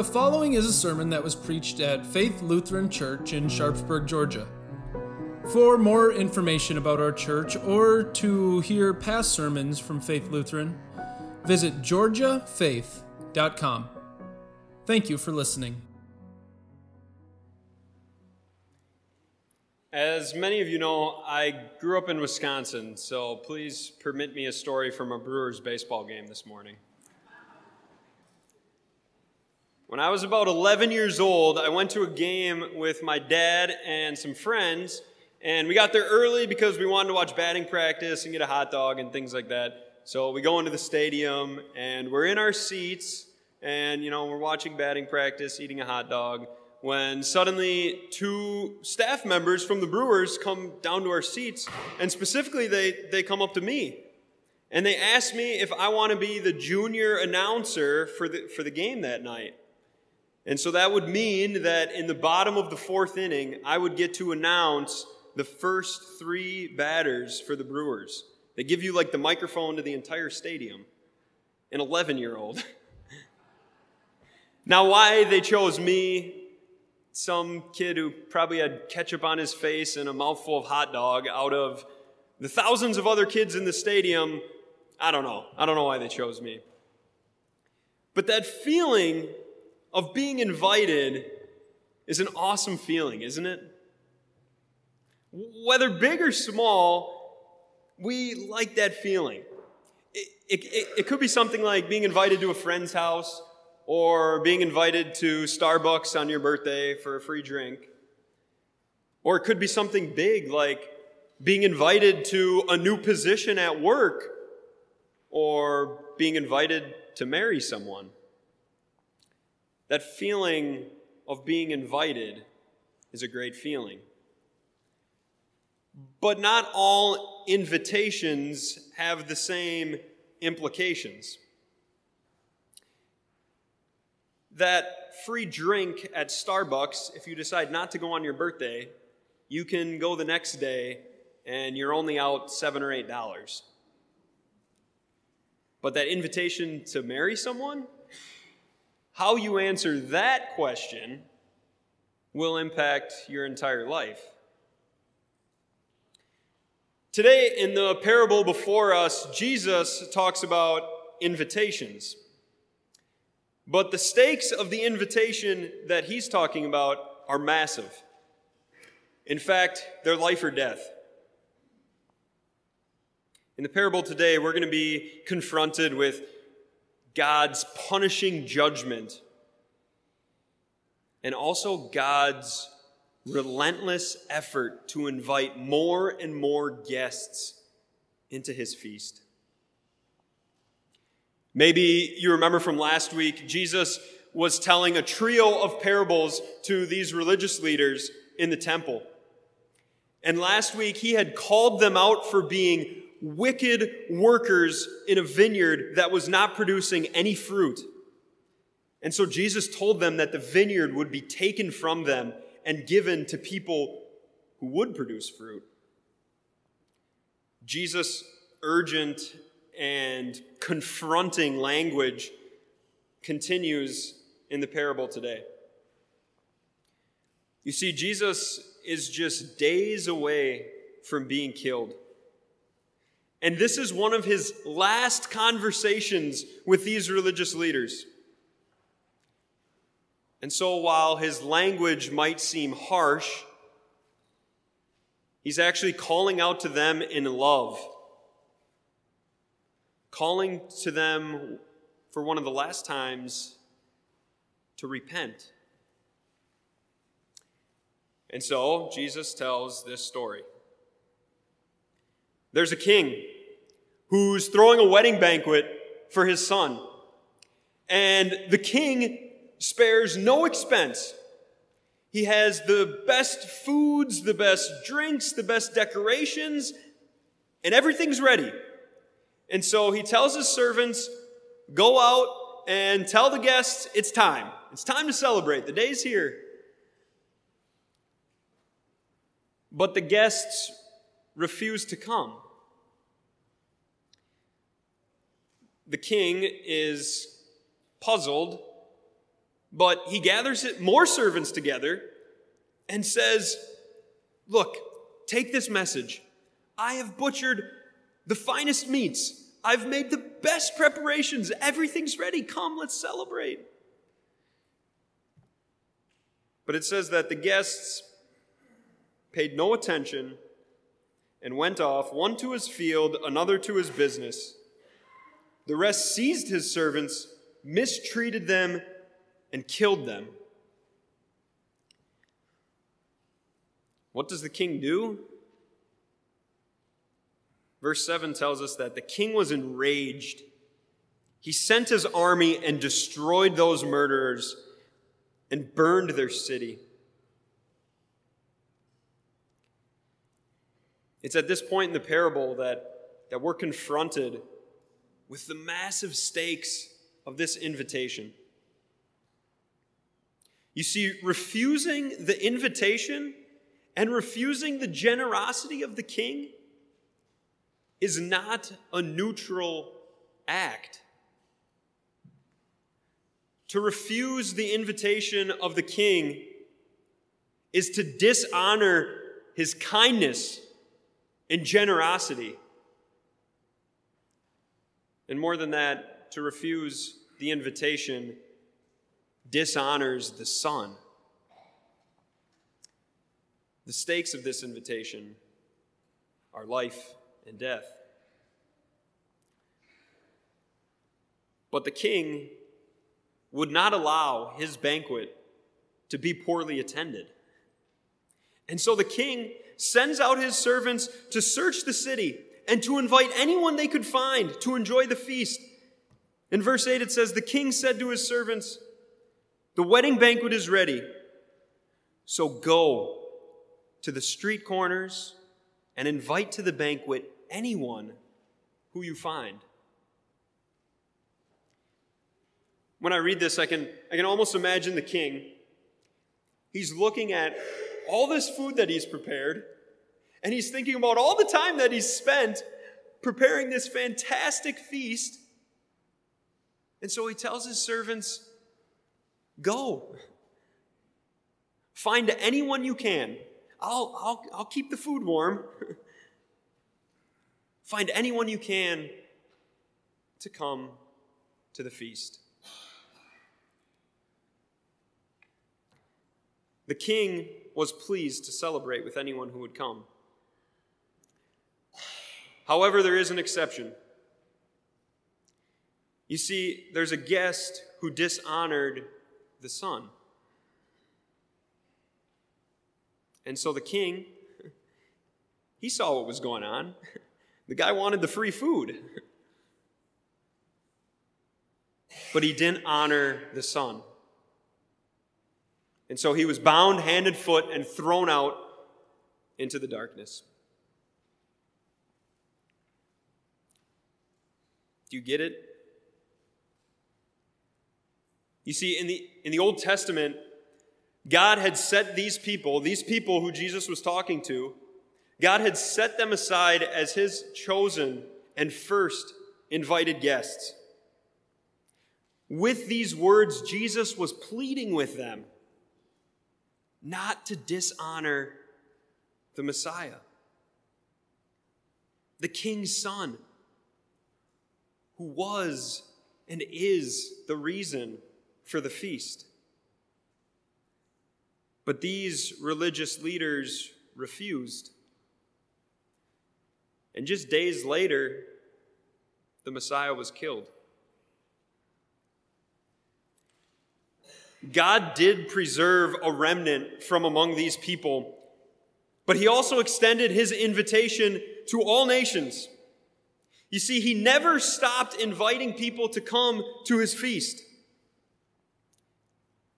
The following is a sermon that was preached at Faith Lutheran Church in Sharpsburg, Georgia. For more information about our church or to hear past sermons from Faith Lutheran, visit georgiafaith.com. Thank you for listening. As many of you know, I grew up in Wisconsin, so please permit me a story from a Brewers baseball game this morning. When I was about 11 years old, I went to a game with my dad and some friends, and we got there early because we wanted to watch batting practice and get a hot dog and things like that. So we go into the stadium, and we're in our seats, and you know, we're watching batting practice, eating a hot dog, when suddenly two staff members from the Brewers come down to our seats, and specifically they, they come up to me. And they ask me if I want to be the junior announcer for the, for the game that night. And so that would mean that in the bottom of the fourth inning, I would get to announce the first three batters for the Brewers. They give you like the microphone to the entire stadium. An 11 year old. now, why they chose me, some kid who probably had ketchup on his face and a mouthful of hot dog out of the thousands of other kids in the stadium, I don't know. I don't know why they chose me. But that feeling of being invited is an awesome feeling, isn't it? Whether big or small, we like that feeling. It, it, it, could be something like being invited to a friend's house or being invited to Starbucks on your birthday for a free drink. Or it could be something big like being invited to a new position at work or being invited to marry someone. That feeling of being invited is a great feeling. But not all invitations have the same implications. That free drink at Starbucks, if you decide not to go on your birthday, you can go the next day and you're only out seven or eight dollars. But that invitation to marry someone, how you answer that question will impact your entire life. Today, in the parable before us, Jesus talks about invitations. But the stakes of the invitation that he's talking about are massive. In fact, they're life or death. In the parable today, we're going to be confronted with God's punishing judgment and also God's relentless effort to invite more and more guests into his feast. Maybe you remember from last week, Jesus was telling a trio of parables to these religious leaders in the temple. And last week, he had called them out for being wicked workers in a vineyard that was not producing any fruit. And so Jesus told them that the vineyard would be taken from them and given to people who would produce fruit. Jesus' urgent and confronting language continues in the parable today. You see, Jesus is just days away from being killed. And this is one of his last conversations with these religious leaders. And so, while his language might seem harsh, he's actually calling out to them in love, calling to them for one of the last times to repent. And so, Jesus tells this story. There's a king who's throwing a wedding banquet for his son. And the king spares no expense. He has the best foods, the best drinks, the best decorations, and everything's ready. And so he tells his servants, go out and tell the guests it's time. It's time to celebrate. The day's here. But the guests refuse to come. The king is puzzled But he gathers more servants together and says, Look, take this message. I have butchered the finest meats. I've made the best preparations. Everything's ready. Come, let's celebrate. But it says that the guests paid no attention and went off, one to his field, another to his business. The rest seized his servants, mistreated them, and killed them. What does the king do? Verse 7 tells us that the king was enraged. He sent his army and destroyed those murderers and burned their city. It's at this point in the parable that, that we're confronted with the massive stakes of this invitation. You see, refusing the invitation and refusing the generosity of the king is not a neutral act. To refuse the invitation of the king is to dishonor his kindness and generosity. And more than that, to refuse the invitation dishonors the Son. The stakes of this invitation are life and death. But the king would not allow his banquet to be poorly attended. And so the king sends out his servants to search the city and to invite anyone they could find to enjoy the feast. In verse 8, it says, The king said to his servants, The wedding banquet is ready, so go to the street corners and invite to the banquet anyone who you find. When I read this, I can, I can almost imagine the king. He's looking at all this food that he's prepared, and he's thinking about all the time that he's spent preparing this fantastic feast. And so he tells his servants, Go. Find anyone you can. I'll, I'll, I'll keep the food warm. Find anyone you can to come to the feast. The king was pleased to celebrate with anyone who would come. However, there is an exception. You see, there's a guest who dishonored the son. And so the king, he saw what was going on. The guy wanted the free food. But he didn't honor the son. And so he was bound hand and foot and thrown out into the darkness. Do you get it? You see, in the, in the Old Testament, God had set these people, these people who Jesus was talking to, God had set them aside as his chosen and first invited guests. With these words, Jesus was pleading with them not to dishonor the Messiah, the king's son, who was and is the reason for the feast. But these religious leaders refused. And just days later, the Messiah was killed. God did preserve a remnant from among these people, but he also extended his invitation to all nations. You see, he never stopped inviting people to come to his feast.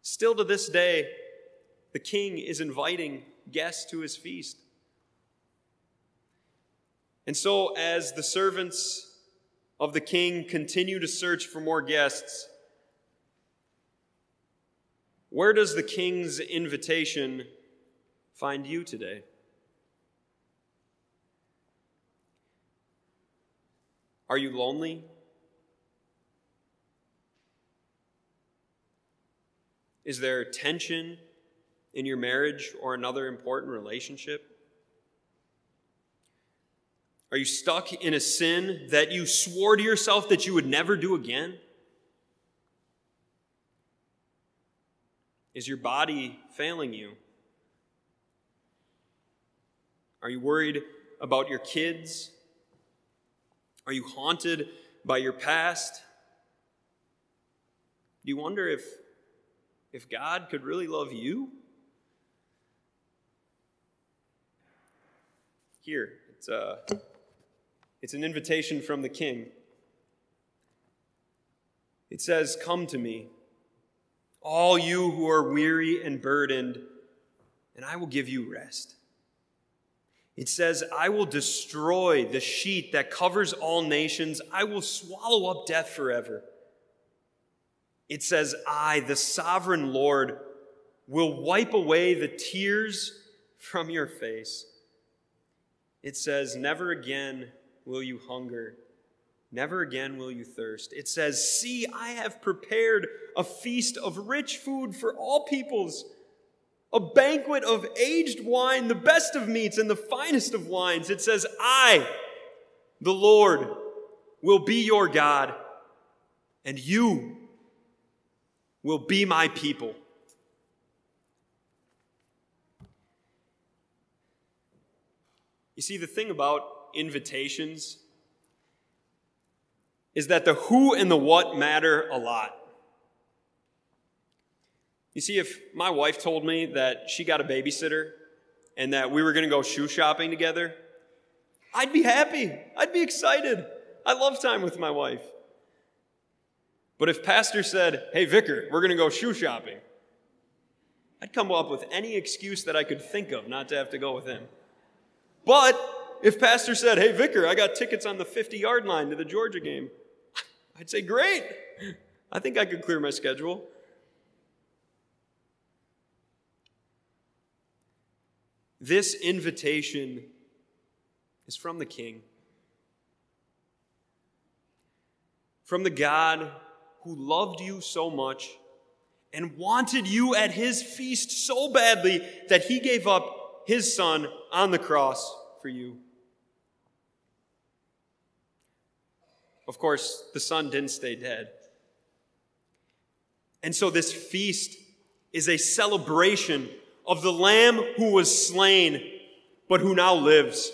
Still to this day, the king is inviting guests to his feast. And so, as the servants of the king continue to search for more guests, where does the king's invitation find you today? Are you lonely? Is there tension in your marriage or another important relationship? Are you stuck in a sin that you swore to yourself that you would never do again? Is your body failing you? Are you worried about your kids? Are you haunted by your past? Do you wonder if, if God could really love you? Here, it's, a, it's an invitation from the king. It says, Come to me, all you who are weary and burdened, and I will give you rest. It says, I will destroy the sheet that covers all nations. I will swallow up death forever. It says, I, the sovereign Lord, will wipe away the tears from your face. It says, Never again will you hunger. Never again will you thirst. It says, See, I have prepared a feast of rich food for all peoples a banquet of aged wine, the best of meats and the finest of wines. It says, I, the Lord, will be your God, and you will be my people. You see, the thing about invitations is that the who and the what matter a lot. You see, if my wife told me that she got a babysitter and that we were going to go shoe shopping together, I'd be happy. I'd be excited. I love time with my wife. But if Pastor said, Hey, Vicar, we're going to go shoe shopping, I'd come up with any excuse that I could think of not to have to go with him. But if Pastor said, Hey, Vicar, I got tickets on the 50 yard line to the Georgia game, I'd say, Great. I think I could clear my schedule. This invitation is from the King, from the God who loved you so much and wanted you at his feast so badly that he gave up his son on the cross for you. Of course, the son didn't stay dead. And so this feast is a celebration of the Lamb who was slain, but who now lives.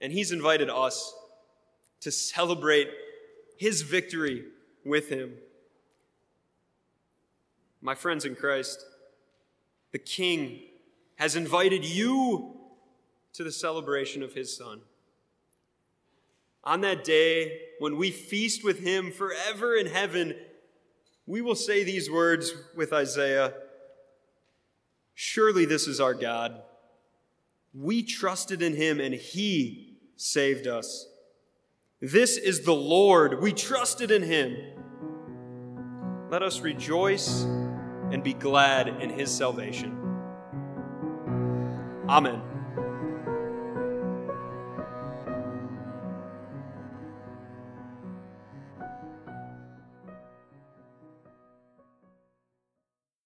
And he's invited us to celebrate his victory with him. My friends in Christ, the King has invited you to the celebration of his Son. On that day, when we feast with him forever in heaven, we will say these words with Isaiah. Surely this is our God. We trusted in him and he saved us. This is the Lord. We trusted in him. Let us rejoice and be glad in his salvation. Amen.